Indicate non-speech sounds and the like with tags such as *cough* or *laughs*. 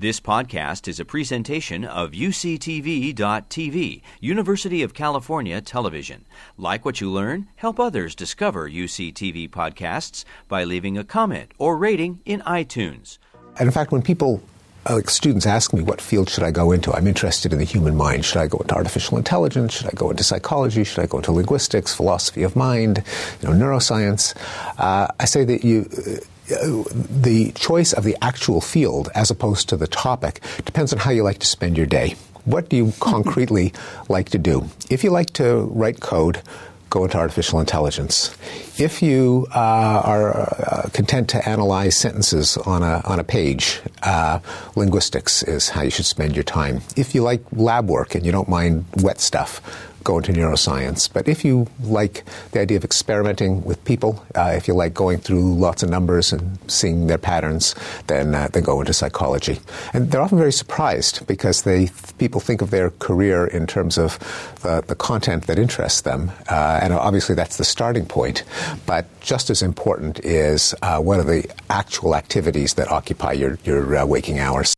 This podcast is a presentation of UCTV.tv, University of California Television. Like what you learn, help others discover UCTV podcasts by leaving a comment or rating in iTunes. And in fact, when people uh, like students ask me what field should I go into, I'm interested in the human mind. Should I go into artificial intelligence? Should I go into psychology? Should I go into linguistics, philosophy of mind, you know, neuroscience? Uh, I say that you. Uh, the choice of the actual field as opposed to the topic depends on how you like to spend your day. What do you *laughs* concretely like to do? If you like to write code, go into artificial intelligence. If you uh, are uh, content to analyze sentences on a, on a page, uh, linguistics is how you should spend your time. If you like lab work and you don't mind wet stuff, go into neuroscience. But if you like the idea of experimenting with people, uh, if you like going through lots of numbers and seeing their patterns, then uh, then go into psychology. And they're often very surprised because they people think of their career in terms of uh, the content that interests them, uh, and obviously that's the starting point. But just as important is uh, what are the actual activities that occupy your your uh, waking hours.